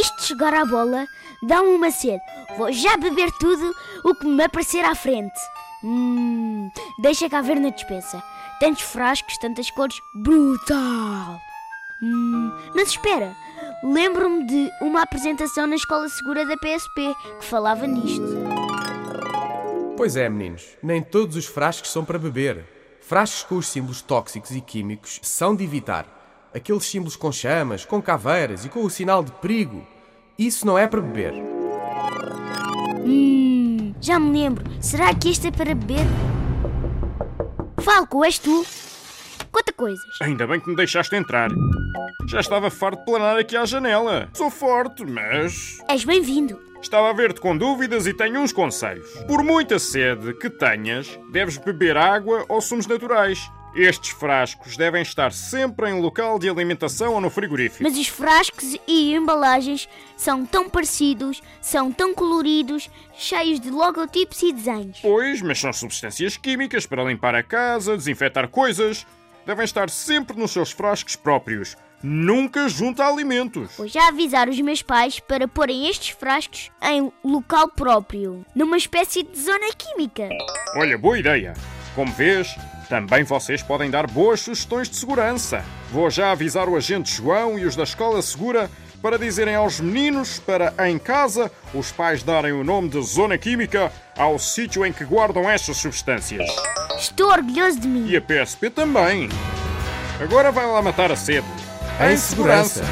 isto de chegar à bola dá-me uma sede. Vou já beber tudo o que me aparecer à frente. Hum, deixa cá ver na despensa. Tantos frascos, tantas cores, brutal! Hum, mas espera, lembro-me de uma apresentação na Escola Segura da PSP que falava nisto. Pois é, meninos, nem todos os frascos são para beber. Frascos com os símbolos tóxicos e químicos são de evitar. Aqueles símbolos com chamas, com caveiras e com o sinal de perigo. Isso não é para beber. Hum, já me lembro. Será que este é para beber? Falco, és tu? Conta coisas. Ainda bem que me deixaste entrar. Já estava farto de planar aqui à janela. Sou forte, mas. És bem-vindo. Estava a ver-te com dúvidas e tenho uns conselhos. Por muita sede que tenhas, deves beber água ou sumos naturais. Estes frascos devem estar sempre em local de alimentação ou no frigorífico. Mas os frascos e embalagens são tão parecidos, são tão coloridos, cheios de logotipos e desenhos. Pois, mas são substâncias químicas para limpar a casa, desinfetar coisas. Devem estar sempre nos seus frascos próprios. Nunca junto a alimentos. Vou já avisar os meus pais para porem estes frascos em local próprio, numa espécie de zona química. Olha, boa ideia. Como vês, também vocês podem dar boas sugestões de segurança. Vou já avisar o agente João e os da Escola Segura para dizerem aos meninos para, em casa, os pais darem o nome de Zona Química ao sítio em que guardam estas substâncias. Estou orgulhoso de mim. E a PSP também. Agora vai lá matar a sede. Em segurança.